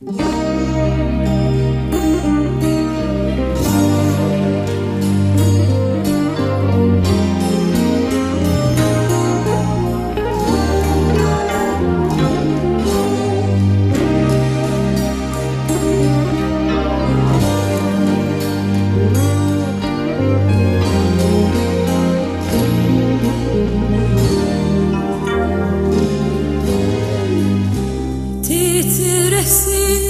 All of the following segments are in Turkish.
Música bitiresin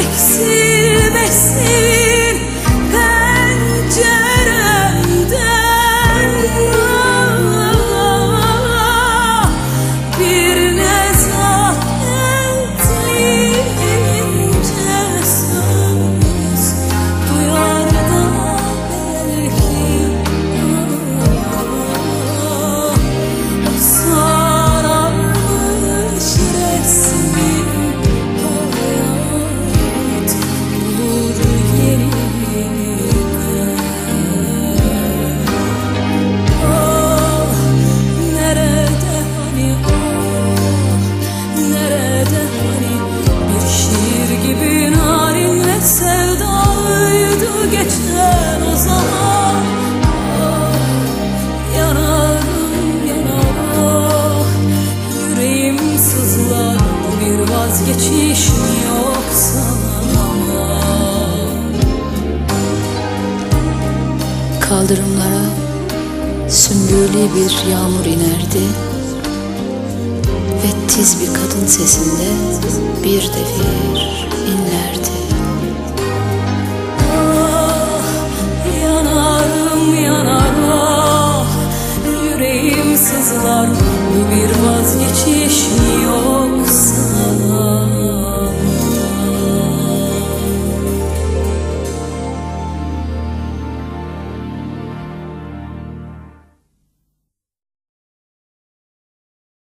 eksilmesin vazgeçiş yok sana. Kaldırımlara sümbülü bir yağmur inerdi Ve tiz bir kadın sesinde bir devir inlerdi